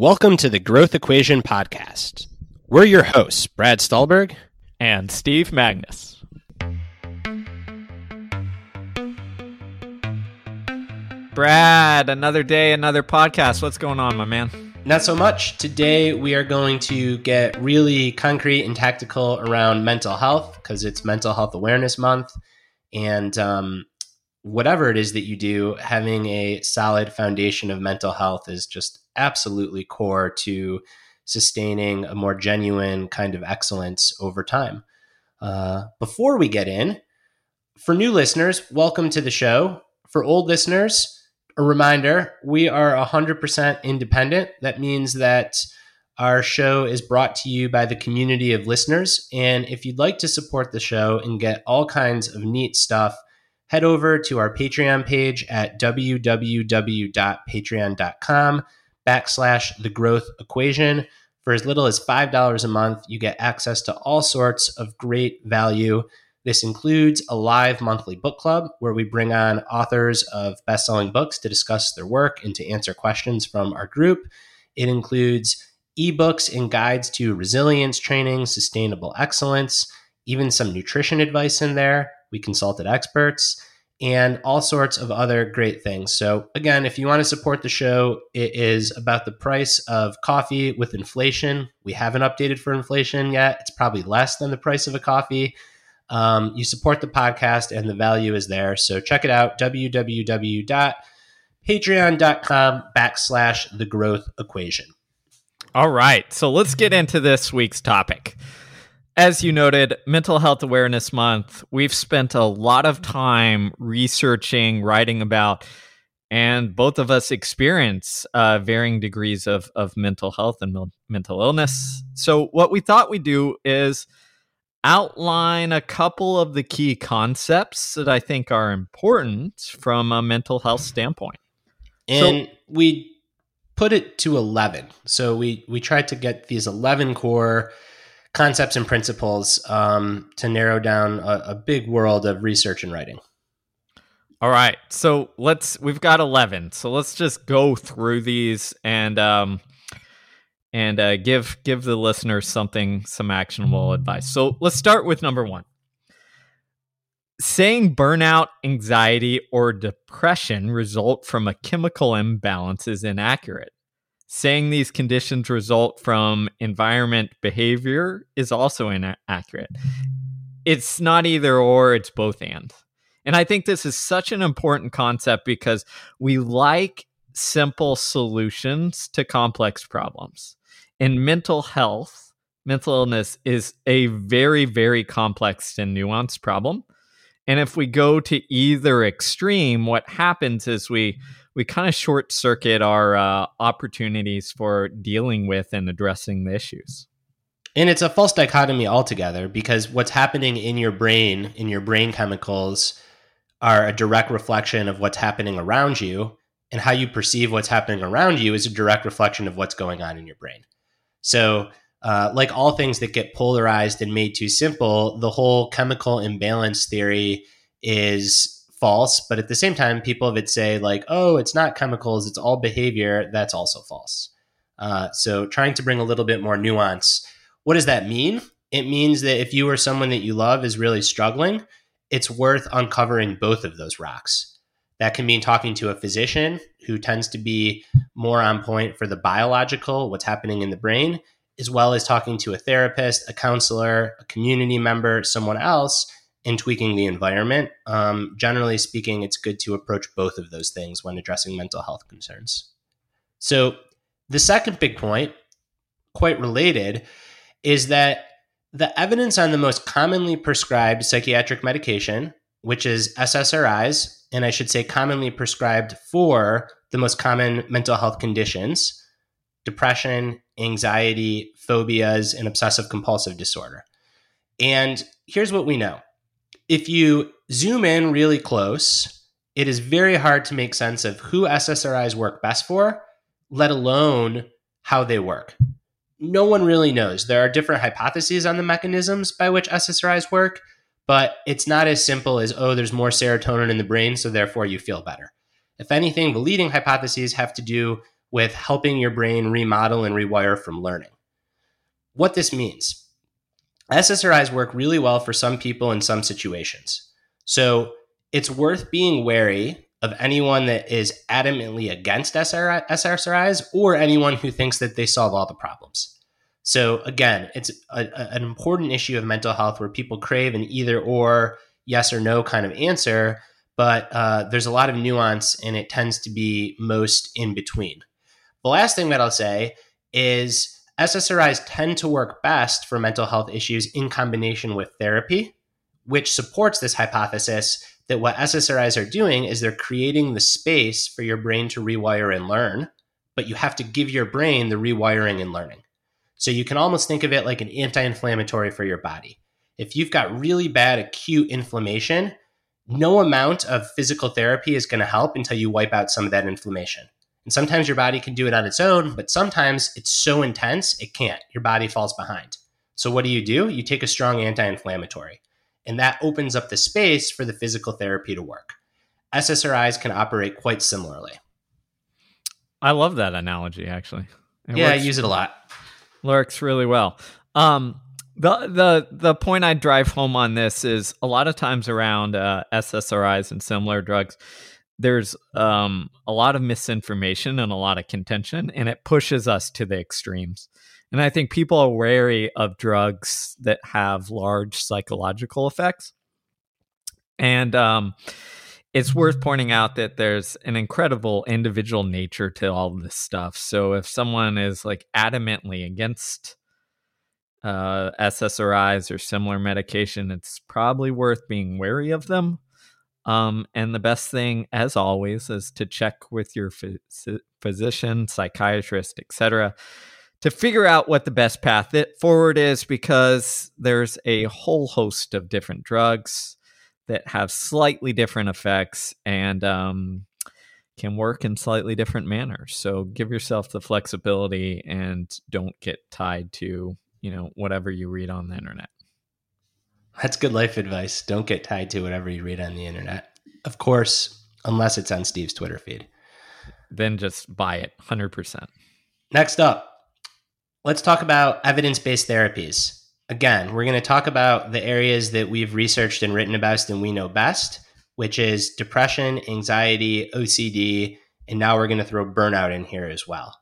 Welcome to the Growth Equation Podcast. We're your hosts, Brad Stulberg and Steve Magness. Brad, another day, another podcast. What's going on, my man? Not so much. Today, we are going to get really concrete and tactical around mental health because it's Mental Health Awareness Month. And um, whatever it is that you do, having a solid foundation of mental health is just absolutely core to sustaining a more genuine kind of excellence over time. Uh, before we get in, for new listeners, welcome to the show. For old listeners, a reminder we are 100% independent. That means that our show is brought to you by the community of listeners. And if you'd like to support the show and get all kinds of neat stuff, head over to our Patreon page at www.patreon.com backslash the growth equation. For as little as $5 a month, you get access to all sorts of great value. This includes a live monthly book club where we bring on authors of best selling books to discuss their work and to answer questions from our group. It includes ebooks and guides to resilience training, sustainable excellence, even some nutrition advice in there. We consulted experts and all sorts of other great things. So, again, if you want to support the show, it is about the price of coffee with inflation. We haven't updated for inflation yet. It's probably less than the price of a coffee. Um, you support the podcast and the value is there. So, check it out www.patreon.com backslash the growth equation. All right. So, let's get into this week's topic as you noted, Mental Health Awareness Month, we've spent a lot of time researching, writing about, and both of us experience uh, varying degrees of, of mental health and mental illness. So, what we thought we'd do is outline a couple of the key concepts that I think are important from a mental health standpoint. And so, we put it to 11. So, we, we tried to get these 11 core concepts and principles um, to narrow down a, a big world of research and writing. All right, so let's we've got eleven, so let's just go through these and um and uh, give give the listeners something some actionable advice. So let's start with number one. Saying burnout, anxiety, or depression result from a chemical imbalance is inaccurate. Saying these conditions result from environment behavior is also inaccurate. It's not either or, it's both and. And I think this is such an important concept because we like simple solutions to complex problems. In mental health, mental illness is a very, very complex and nuanced problem. And if we go to either extreme, what happens is we we kind of short circuit our uh, opportunities for dealing with and addressing the issues. And it's a false dichotomy altogether because what's happening in your brain, in your brain chemicals, are a direct reflection of what's happening around you. And how you perceive what's happening around you is a direct reflection of what's going on in your brain. So, uh, like all things that get polarized and made too simple, the whole chemical imbalance theory is false. But at the same time, people would say, like, oh, it's not chemicals, it's all behavior. That's also false. Uh, so trying to bring a little bit more nuance. What does that mean? It means that if you or someone that you love is really struggling, it's worth uncovering both of those rocks. That can mean talking to a physician who tends to be more on point for the biological, what's happening in the brain, as well as talking to a therapist, a counselor, a community member, someone else in tweaking the environment. Um, generally speaking, it's good to approach both of those things when addressing mental health concerns. So, the second big point, quite related, is that the evidence on the most commonly prescribed psychiatric medication, which is SSRIs, and I should say commonly prescribed for the most common mental health conditions depression, anxiety, phobias, and obsessive compulsive disorder. And here's what we know if you zoom in really close, it is very hard to make sense of who SSRIs work best for, let alone how they work. No one really knows. There are different hypotheses on the mechanisms by which SSRIs work, but it's not as simple as, oh, there's more serotonin in the brain, so therefore you feel better. If anything, the leading hypotheses have to do with helping your brain remodel and rewire from learning. What this means SSRIs work really well for some people in some situations. So it's worth being wary of anyone that is adamantly against SSRIs or anyone who thinks that they solve all the problems. So again, it's a, a, an important issue of mental health where people crave an either or, yes or no kind of answer, but uh, there's a lot of nuance and it tends to be most in between. The last thing that I'll say is SSRIs tend to work best for mental health issues in combination with therapy, which supports this hypothesis that what SSRIs are doing is they're creating the space for your brain to rewire and learn, but you have to give your brain the rewiring and learning. So you can almost think of it like an anti inflammatory for your body. If you've got really bad acute inflammation, no amount of physical therapy is going to help until you wipe out some of that inflammation. And sometimes your body can do it on its own, but sometimes it's so intense, it can't. Your body falls behind. So, what do you do? You take a strong anti inflammatory, and that opens up the space for the physical therapy to work. SSRIs can operate quite similarly. I love that analogy, actually. It yeah, works, I use it a lot. Works really well. Um, the the the point I drive home on this is a lot of times around uh, SSRIs and similar drugs, there's um, a lot of misinformation and a lot of contention, and it pushes us to the extremes. And I think people are wary of drugs that have large psychological effects. And um, it's worth pointing out that there's an incredible individual nature to all this stuff. So if someone is like adamantly against uh, SSRIs or similar medication, it's probably worth being wary of them. Um, and the best thing, as always, is to check with your physician, psychiatrist, etc., to figure out what the best path forward is, because there's a whole host of different drugs that have slightly different effects and um, can work in slightly different manners. So give yourself the flexibility and don't get tied to you know whatever you read on the internet. That's good life advice. Don't get tied to whatever you read on the internet. Of course, unless it's on Steve's Twitter feed. Then just buy it 100%. Next up, let's talk about evidence based therapies. Again, we're going to talk about the areas that we've researched and written about and we know best, which is depression, anxiety, OCD, and now we're going to throw burnout in here as well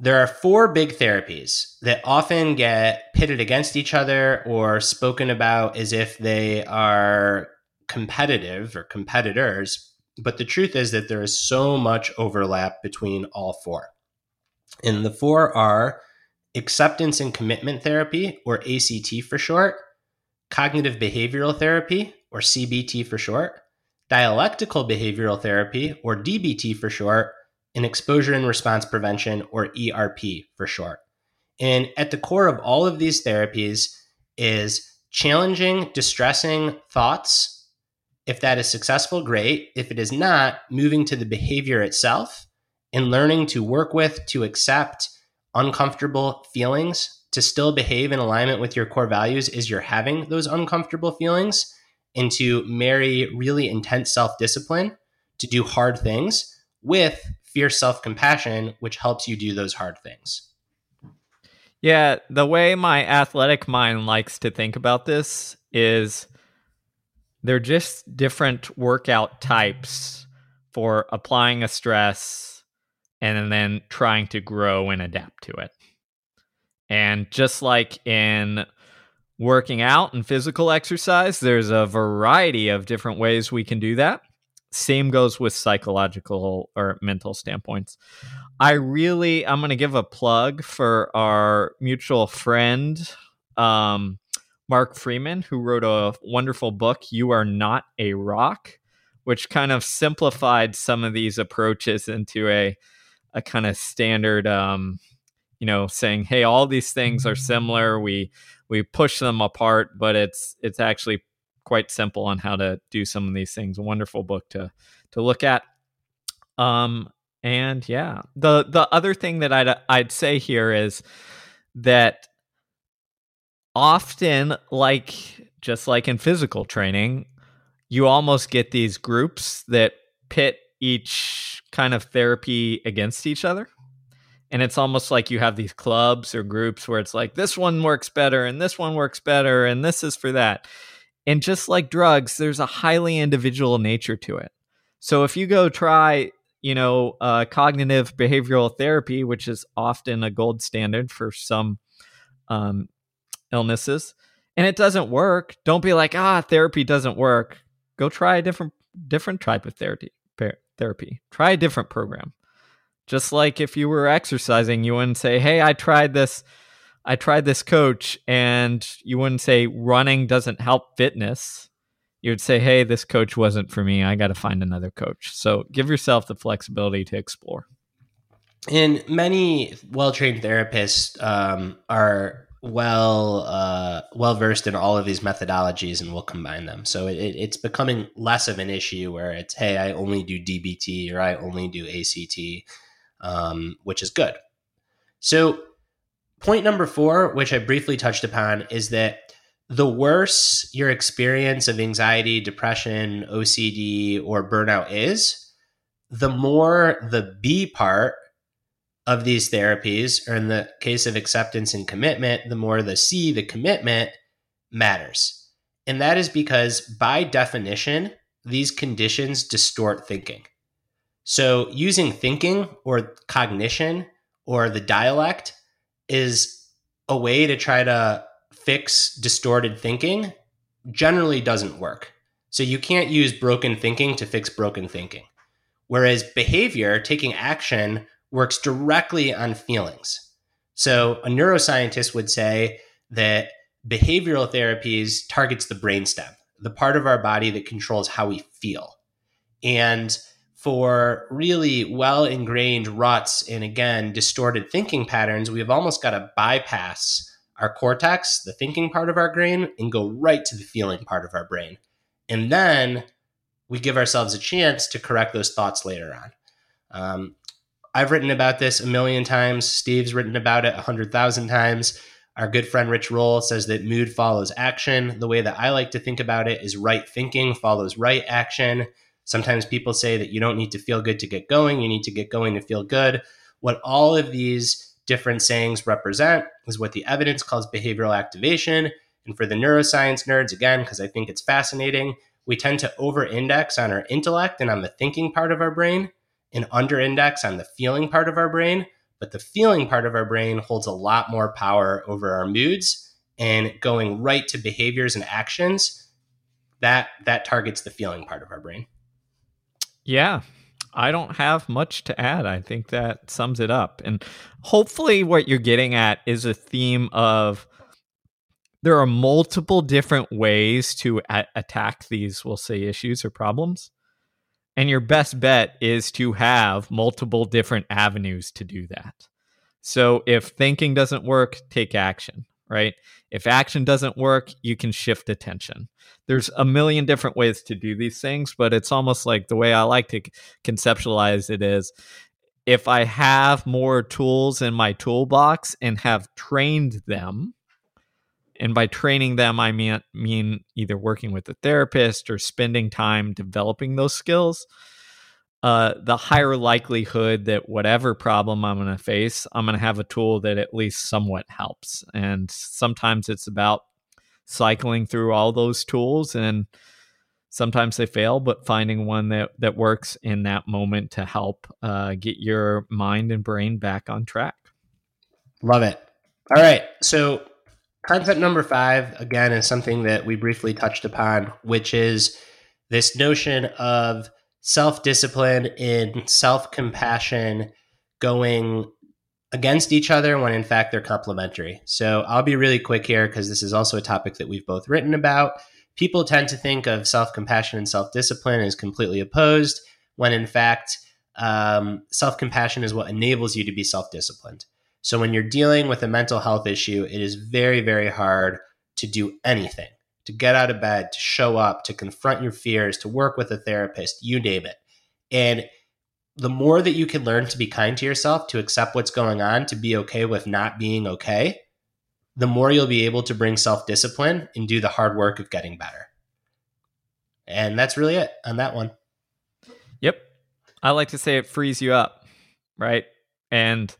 there are four big therapies that often get pitted against each other or spoken about as if they are competitive or competitors. But the truth is that there is so much overlap between all four. And the four are acceptance and commitment therapy, or ACT for short, cognitive behavioral therapy, or CBT for short, dialectical behavioral therapy, or DBT for short, in exposure and response prevention, or ERP for short. And at the core of all of these therapies is challenging, distressing thoughts. If that is successful, great. If it is not, moving to the behavior itself and learning to work with, to accept uncomfortable feelings, to still behave in alignment with your core values as you're having those uncomfortable feelings, and to marry really intense self discipline to do hard things with fierce self compassion, which helps you do those hard things. Yeah, the way my athletic mind likes to think about this is they're just different workout types for applying a stress and then trying to grow and adapt to it. And just like in working out and physical exercise, there's a variety of different ways we can do that. Same goes with psychological or mental standpoints. I really, I'm going to give a plug for our mutual friend, um, Mark Freeman, who wrote a wonderful book, You Are Not a Rock, which kind of simplified some of these approaches into a, a kind of standard, um, you know, saying, hey, all these things are similar. We, we push them apart, but it's, it's actually quite simple on how to do some of these things. A wonderful book to to look at. Um, and yeah, the the other thing that I'd I'd say here is that often, like just like in physical training, you almost get these groups that pit each kind of therapy against each other. And it's almost like you have these clubs or groups where it's like this one works better and this one works better and this is for that. And just like drugs, there's a highly individual nature to it. So if you go try, you know, uh, cognitive behavioral therapy, which is often a gold standard for some um, illnesses, and it doesn't work, don't be like, ah, therapy doesn't work. Go try a different different type of therapy. Therapy. Try a different program. Just like if you were exercising, you wouldn't say, "Hey, I tried this I tried this coach and you wouldn't say running doesn't help fitness. You would say, hey, this coach wasn't for me. I got to find another coach. So give yourself the flexibility to explore. And many well trained therapists um, are well uh, well versed in all of these methodologies and will combine them. So it, it's becoming less of an issue where it's hey, I only do DBT or I only do ACT, um, which is good. So point number four, which I briefly touched upon, is that the worse your experience of anxiety, depression, OCD, or burnout is, the more the B part of these therapies, or in the case of acceptance and commitment, the more the C, the commitment, matters. And that is because, by definition, these conditions distort thinking. So, using thinking or cognition or the dialect is a way to try to fix distorted thinking generally doesn't work. So you can't use broken thinking to fix broken thinking. Whereas behavior, taking action, works directly on feelings. So a neuroscientist would say that behavioral therapies targets the brainstem, the part of our body that controls how we feel. And for really well ingrained ruts and again distorted thinking patterns, we've almost got to bypass our cortex, the thinking part of our brain, and go right to the feeling part of our brain. And then we give ourselves a chance to correct those thoughts later on. Um, I've written about this a million times. Steve's written about it a hundred thousand times. Our good friend Rich Roll says that mood follows action. The way that I like to think about it is right thinking follows right action. Sometimes people say that you don't need to feel good to get going, you need to get going to feel good. What all of these different sayings represent is what the evidence calls behavioral activation. And for the neuroscience nerds, again, because I think it's fascinating, we tend to over index on our intellect and on the thinking part of our brain and under index on the feeling part of our brain. But the feeling part of our brain holds a lot more power over our moods and going right to behaviors and actions that that targets the feeling part of our brain. Yeah, I don't have much to add. I think that sums it up. And hopefully, what you're getting at is a theme of there are multiple different ways to a- attack these, we'll say, issues or problems. And your best bet is to have multiple different avenues to do that. So if thinking doesn't work, take action, right? If action doesn't work, you can shift attention there's a million different ways to do these things, but it's almost like the way I like to conceptualize it is if I have more tools in my toolbox and have trained them, and by training them, I mean, mean either working with a therapist or spending time developing those skills, uh, the higher likelihood that whatever problem I'm going to face, I'm going to have a tool that at least somewhat helps. And sometimes it's about cycling through all those tools and sometimes they fail but finding one that that works in that moment to help uh, get your mind and brain back on track love it all right so concept number five again is something that we briefly touched upon which is this notion of self-discipline and self-compassion going against each other when in fact they're complementary. So I'll be really quick here because this is also a topic that we've both written about. People tend to think of self compassion and self discipline as completely opposed, when in fact, um, self compassion is what enables you to be self disciplined. So when you're dealing with a mental health issue, it is very, very hard to do anything to get out of bed, to show up, to confront your fears, to work with a therapist, you name it. And the more that you can learn to be kind to yourself, to accept what's going on, to be okay with not being okay, the more you'll be able to bring self discipline and do the hard work of getting better. And that's really it on that one. Yep. I like to say it frees you up, right? And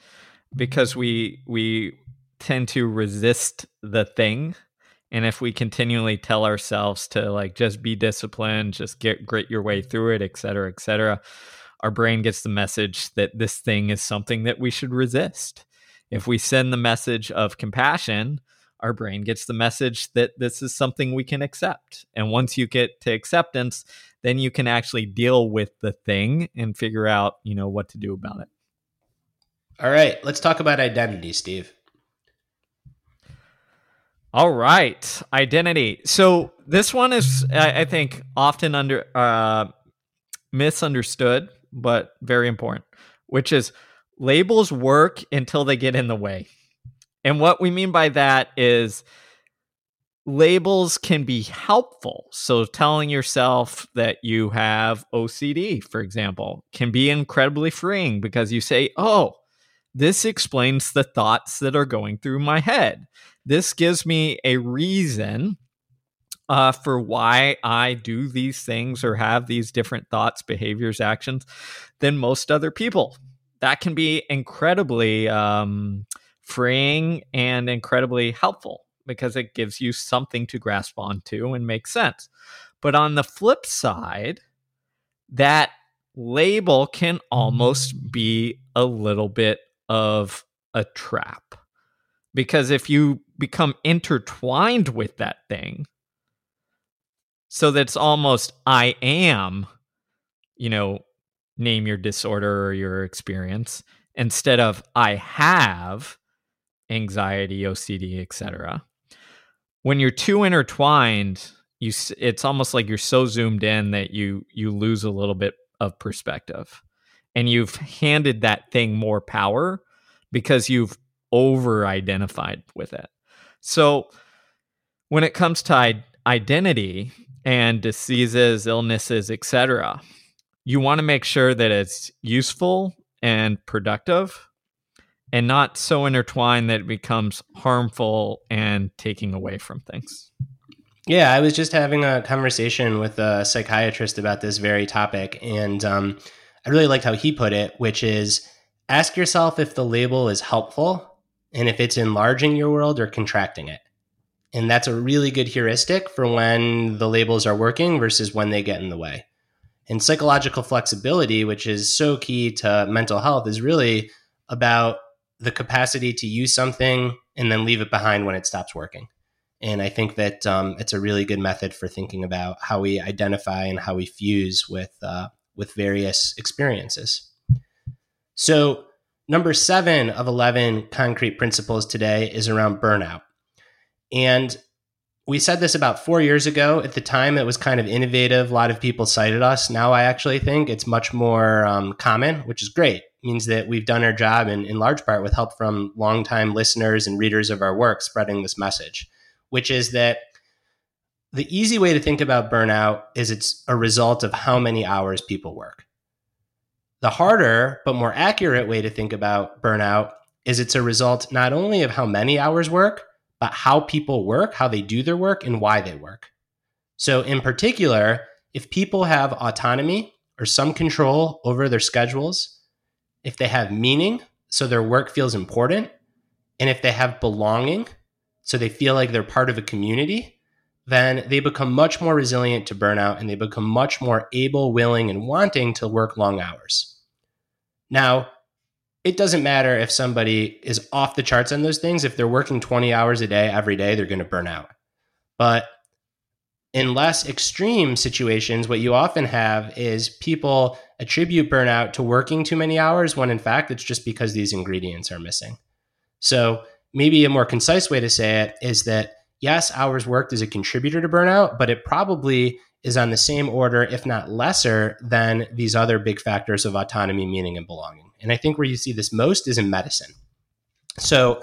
because we we tend to resist the thing and if we continually tell ourselves to like just be disciplined just get grit your way mm-hmm. through it et cetera et cetera our brain gets the message that this thing is something that we should resist. If we send the message of compassion our brain gets the message that this is something we can accept. And once you get to acceptance then you can actually deal with the thing and figure out you know what to do about it. All right let's talk about identity steve all right, identity. So this one is, I, I think, often under uh, misunderstood, but very important. Which is labels work until they get in the way, and what we mean by that is labels can be helpful. So telling yourself that you have OCD, for example, can be incredibly freeing because you say, "Oh." This explains the thoughts that are going through my head this gives me a reason uh, for why I do these things or have these different thoughts, behaviors, actions than most other people. That can be incredibly um, freeing and incredibly helpful because it gives you something to grasp onto and make sense. But on the flip side, that label can almost be a little bit of a trap. Because if you become intertwined with that thing, so that's almost I am, you know, name your disorder or your experience instead of I have anxiety, OCD, etc. When you're too intertwined, you it's almost like you're so zoomed in that you you lose a little bit of perspective. And you've handed that thing more power because you've over identified with it. So when it comes to identity and diseases, illnesses, etc., you want to make sure that it's useful and productive and not so intertwined that it becomes harmful and taking away from things. Yeah, I was just having a conversation with a psychiatrist about this very topic, and um, I really liked how he put it, which is ask yourself if the label is helpful and if it's enlarging your world or contracting it. And that's a really good heuristic for when the labels are working versus when they get in the way. And psychological flexibility, which is so key to mental health, is really about the capacity to use something and then leave it behind when it stops working. And I think that um, it's a really good method for thinking about how we identify and how we fuse with uh, with various experiences. So Number seven of 11 concrete principles today is around burnout. And we said this about four years ago. At the time, it was kind of innovative. A lot of people cited us. Now, I actually think it's much more um, common, which is great. It means that we've done our job in, in large part with help from longtime listeners and readers of our work spreading this message, which is that the easy way to think about burnout is it's a result of how many hours people work. The harder but more accurate way to think about burnout is it's a result not only of how many hours work, but how people work, how they do their work, and why they work. So, in particular, if people have autonomy or some control over their schedules, if they have meaning, so their work feels important, and if they have belonging, so they feel like they're part of a community, then they become much more resilient to burnout and they become much more able, willing, and wanting to work long hours. Now, it doesn't matter if somebody is off the charts on those things. If they're working 20 hours a day every day, they're going to burn out. But in less extreme situations, what you often have is people attribute burnout to working too many hours when in fact it's just because these ingredients are missing. So, maybe a more concise way to say it is that yes, hours worked is a contributor to burnout, but it probably is on the same order, if not lesser, than these other big factors of autonomy, meaning, and belonging. And I think where you see this most is in medicine. So,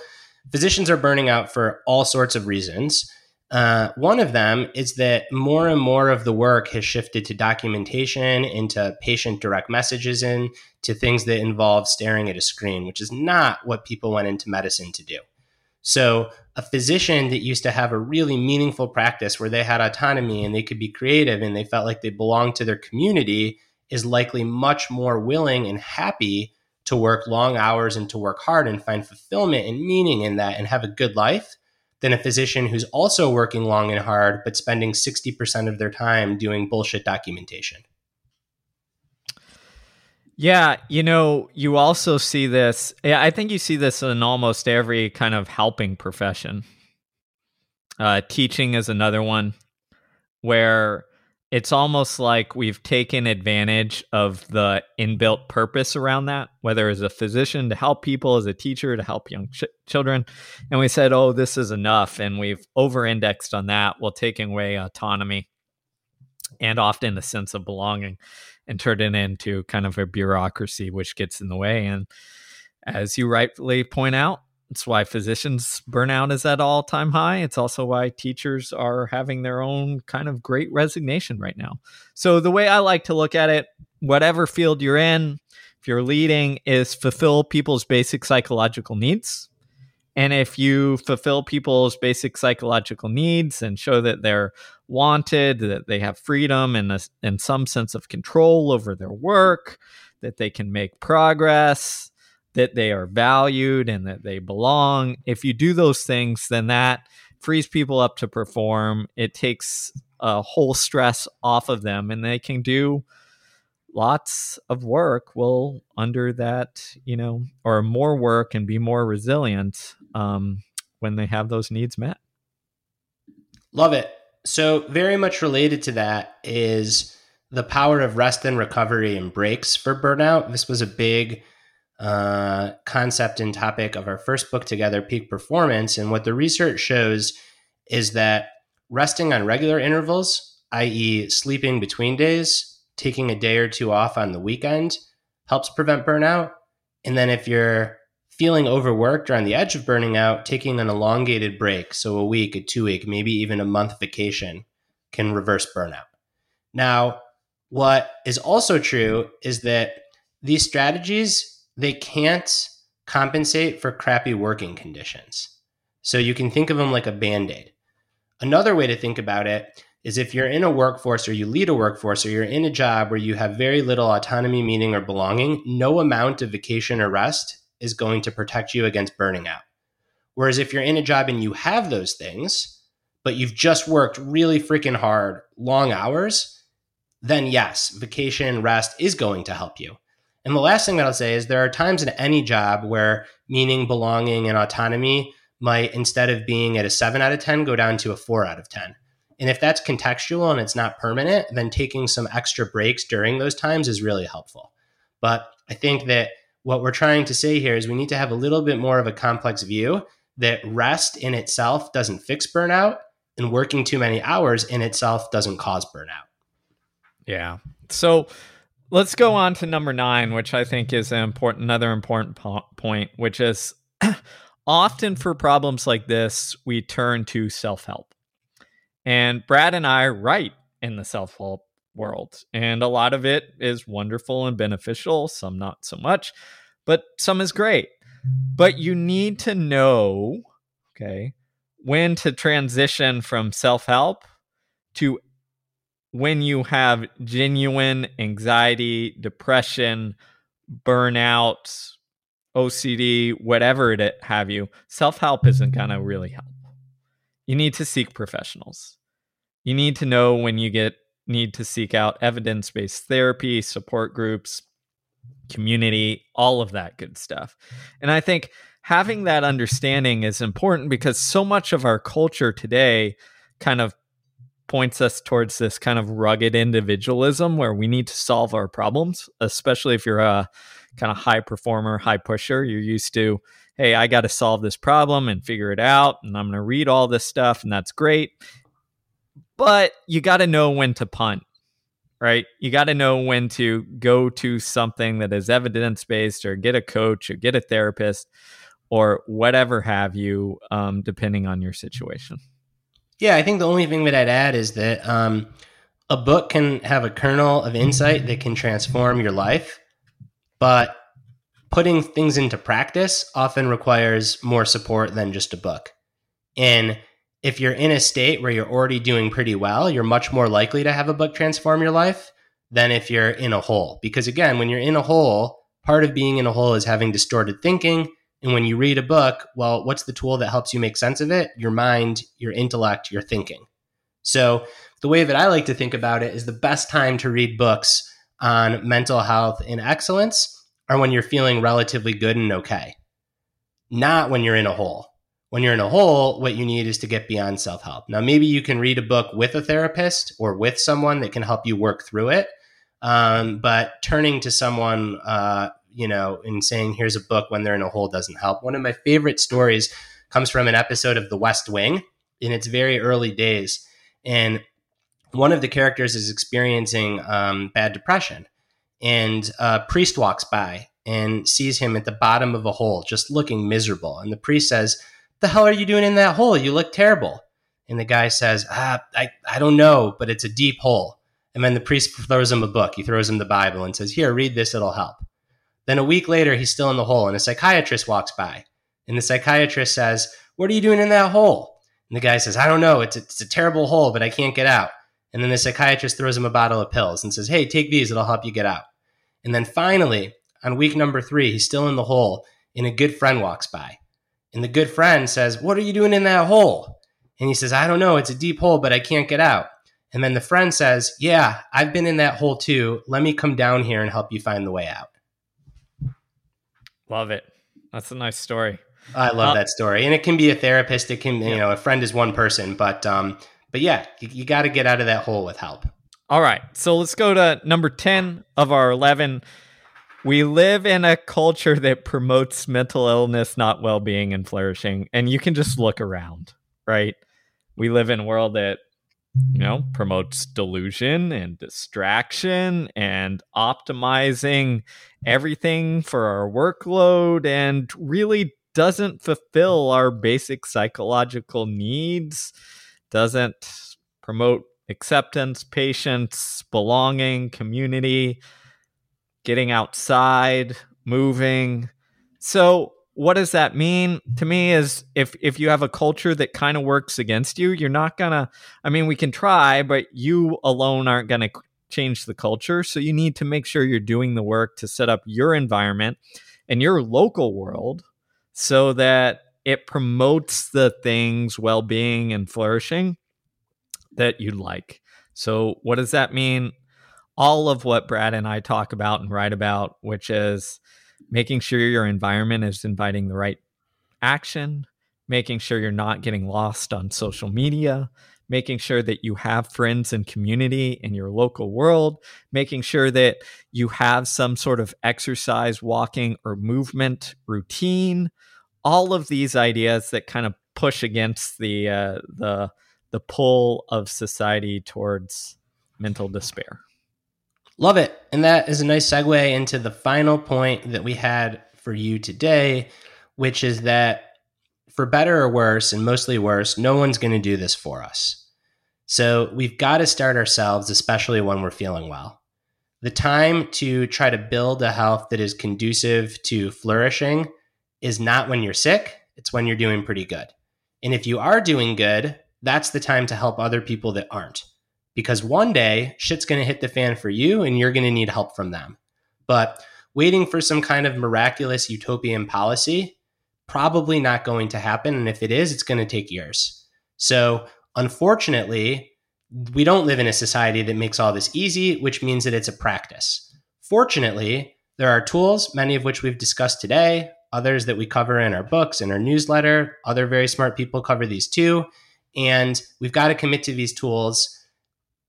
physicians are burning out for all sorts of reasons. Uh, one of them is that more and more of the work has shifted to documentation, into patient direct messages, in to things that involve staring at a screen, which is not what people went into medicine to do. So, a physician that used to have a really meaningful practice where they had autonomy and they could be creative and they felt like they belonged to their community is likely much more willing and happy to work long hours and to work hard and find fulfillment and meaning in that and have a good life than a physician who's also working long and hard but spending 60% of their time doing bullshit documentation. Yeah, you know, you also see this. Yeah, I think you see this in almost every kind of helping profession. Uh, teaching is another one where it's almost like we've taken advantage of the inbuilt purpose around that, whether as a physician to help people, as a teacher to help young ch- children. And we said, oh, this is enough. And we've over indexed on that while taking away autonomy and often a sense of belonging and turn it into kind of a bureaucracy, which gets in the way. And as you rightfully point out, it's why physicians burnout is at all time high. It's also why teachers are having their own kind of great resignation right now. So the way I like to look at it, whatever field you're in, if you're leading, is fulfill people's basic psychological needs. And if you fulfill people's basic psychological needs and show that they're wanted, that they have freedom and, a, and some sense of control over their work, that they can make progress, that they are valued and that they belong. If you do those things, then that frees people up to perform. It takes a whole stress off of them and they can do lots of work will under that you know or more work and be more resilient um, when they have those needs met love it so very much related to that is the power of rest and recovery and breaks for burnout. This was a big uh, concept and topic of our first book together peak performance. And what the research shows is that resting on regular intervals i.e sleeping between days taking a day or two off on the weekend helps prevent burnout. And then if you're feeling overworked or on the edge of burning out, taking an elongated break, so a week, a two week, maybe even a month vacation, can reverse burnout. Now, what is also true is that these strategies they can't compensate for crappy working conditions. So you can think of them like a band-aid. Another way to think about it is if you're in a workforce or you lead a workforce or you're in a job where you have very little autonomy, meaning, or belonging, no amount of vacation or rest is going to protect you against burning out. Whereas if you're in a job and you have those things, but you've just worked really freaking hard, long hours, then yes, vacation, and rest is going to help you. And the last thing that I'll say is there are times in any job where meaning, belonging, and autonomy might, instead of being at a seven out of 10, go down to a four out of 10 and if that's contextual and it's not permanent, then taking some extra breaks during those times is really helpful. But I think that what we're trying to say here is we need to have a little bit more of a complex view that rest in itself doesn't fix burnout and working too many hours in itself doesn't cause burnout. Yeah. So let's go on to number nine, which I think is an important, another important po- point, which is often for problems like this, we turn to self help. And Brad and I write in the self help world, and a lot of it is wonderful and beneficial, some not so much, but some is great. But you need to know, okay, when to transition from self help to when you have genuine anxiety, depression, burnout, OCD, whatever it have you, self help isn't going to really help you need to seek professionals. You need to know when you get need to seek out evidence-based therapy, support groups, community, all of that good stuff. And I think having that understanding is important because so much of our culture today kind of points us towards this kind of rugged individualism where we need to solve our problems, especially if you're a kind of high performer, high pusher. You're used to hey, I got to solve this problem and figure it out. And I'm going to read all this stuff, and that's great. But you got to know when to punt, right? You got to know when to go to something that is evidence based or get a coach or get a therapist or whatever have you, um, depending on your situation. Yeah, I think the only thing that I'd add is that um, a book can have a kernel of insight that can transform your life, but putting things into practice often requires more support than just a book. And if you're in a state where you're already doing pretty well, you're much more likely to have a book transform your life. than if you're in a hole. Because again, when you're in a hole, part of being in a hole is having distorted thinking. And when you read a book, well, what's the tool that helps you make sense of it? Your mind, your intellect, your thinking. So, the way that I like to think about it is the best time to read books on mental health and excellence are when you're feeling relatively good and okay, not when you're in a hole. When you're in a hole, what you need is to get beyond self help. Now, maybe you can read a book with a therapist or with someone that can help you work through it. Um, but turning to someone, uh, you know, and saying, here's a book when they're in a hole doesn't help. One of my favorite stories comes from an episode of The West Wing in its very early days. And one of the characters is experiencing um, bad depression and a priest walks by and sees him at the bottom of a hole, just looking miserable. And the priest says, "The hell are you doing in that hole? You look terrible." And the guy says, ah, I, I don't know, but it's a deep hole. And then the priest throws him a book. He throws him the Bible and says, Here, read this, it'll help. Then a week later, he's still in the hole, and a psychiatrist walks by. And the psychiatrist says, What are you doing in that hole? And the guy says, I don't know. It's a, it's a terrible hole, but I can't get out. And then the psychiatrist throws him a bottle of pills and says, Hey, take these, it'll help you get out. And then finally, on week number three, he's still in the hole, and a good friend walks by. And the good friend says, What are you doing in that hole? And he says, I don't know, it's a deep hole, but I can't get out. And then the friend says, Yeah, I've been in that hole too. Let me come down here and help you find the way out. Love it. That's a nice story. I love uh, that story. And it can be a therapist, it can, you know, a friend is one person, but um, but yeah, you, you got to get out of that hole with help. All right. So let's go to number 10 of our 11. We live in a culture that promotes mental illness, not well being and flourishing. And you can just look around, right? We live in a world that, you know, promotes delusion and distraction and optimizing everything for our workload and really doesn't fulfill our basic psychological needs doesn't promote acceptance, patience, belonging, community, getting outside, moving. So, what does that mean to me is if if you have a culture that kind of works against you, you're not going to I mean, we can try, but you alone aren't going to change the culture. So you need to make sure you're doing the work to set up your environment and your local world so that it promotes the things well-being and flourishing that you like so what does that mean all of what brad and i talk about and write about which is making sure your environment is inviting the right action making sure you're not getting lost on social media making sure that you have friends and community in your local world, making sure that you have some sort of exercise, walking, or movement routine, all of these ideas that kind of push against the uh, the the pull of society towards mental despair. Love it. And that is a nice segue into the final point that we had for you today, which is that for better or worse, and mostly worse, no one's going to do this for us. So we've got to start ourselves, especially when we're feeling well. The time to try to build a health that is conducive to flourishing is not when you're sick, it's when you're doing pretty good. And if you are doing good, that's the time to help other people that aren't. Because one day shit's going to hit the fan for you and you're going to need help from them. But waiting for some kind of miraculous utopian policy, probably not going to happen. And if it is, it's going to take years. So, unfortunately, we don't live in a society that makes all this easy, which means that it's a practice. Fortunately, there are tools, many of which we've discussed today, others that we cover in our books and our newsletter. Other very smart people cover these too. And we've got to commit to these tools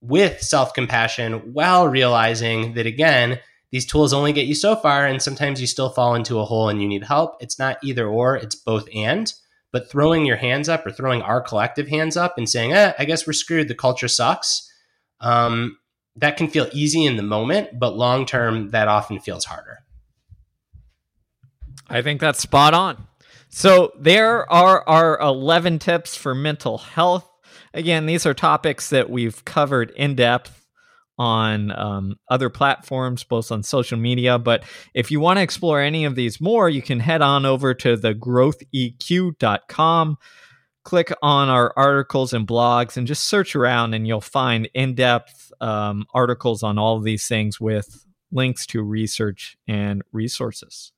with self compassion while realizing that, again, these tools only get you so far. And sometimes you still fall into a hole and you need help. It's not either or, it's both and. But throwing your hands up or throwing our collective hands up and saying, eh, I guess we're screwed, the culture sucks, um, that can feel easy in the moment, but long term, that often feels harder. I think that's spot on. So there are our 11 tips for mental health. Again, these are topics that we've covered in depth on um, other platforms, both on social media. But if you want to explore any of these more, you can head on over to thegrowtheq.com click on our articles and blogs and just search around, and you'll find in depth um, articles on all of these things with links to research and resources.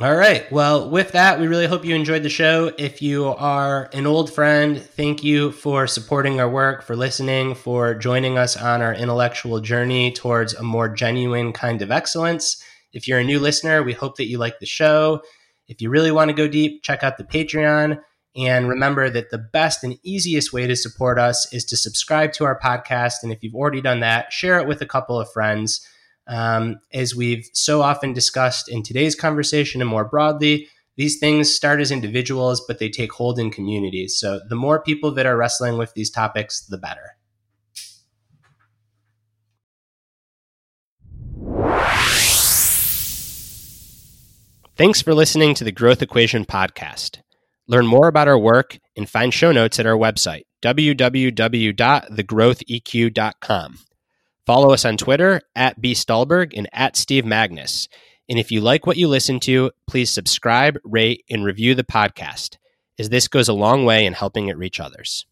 All right. Well, with that, we really hope you enjoyed the show. If you are an old friend, thank you for supporting our work, for listening, for joining us on our intellectual journey towards a more genuine kind of excellence. If you're a new listener, we hope that you like the show. If you really want to go deep, check out the Patreon. And remember that the best and easiest way to support us is to subscribe to our podcast. And if you've already done that, share it with a couple of friends. Um, as we've so often discussed in today's conversation and more broadly, these things start as individuals, but they take hold in communities. So the more people that are wrestling with these topics, the better. Thanks for listening to the Growth Equation podcast. Learn more about our work and find show notes at our website, www.thegrowtheq.com. Follow us on Twitter at B. Stulberg and at Steve Magness. And if you like what you listen to, please subscribe, rate, and review the podcast, as this goes a long way in helping it reach others.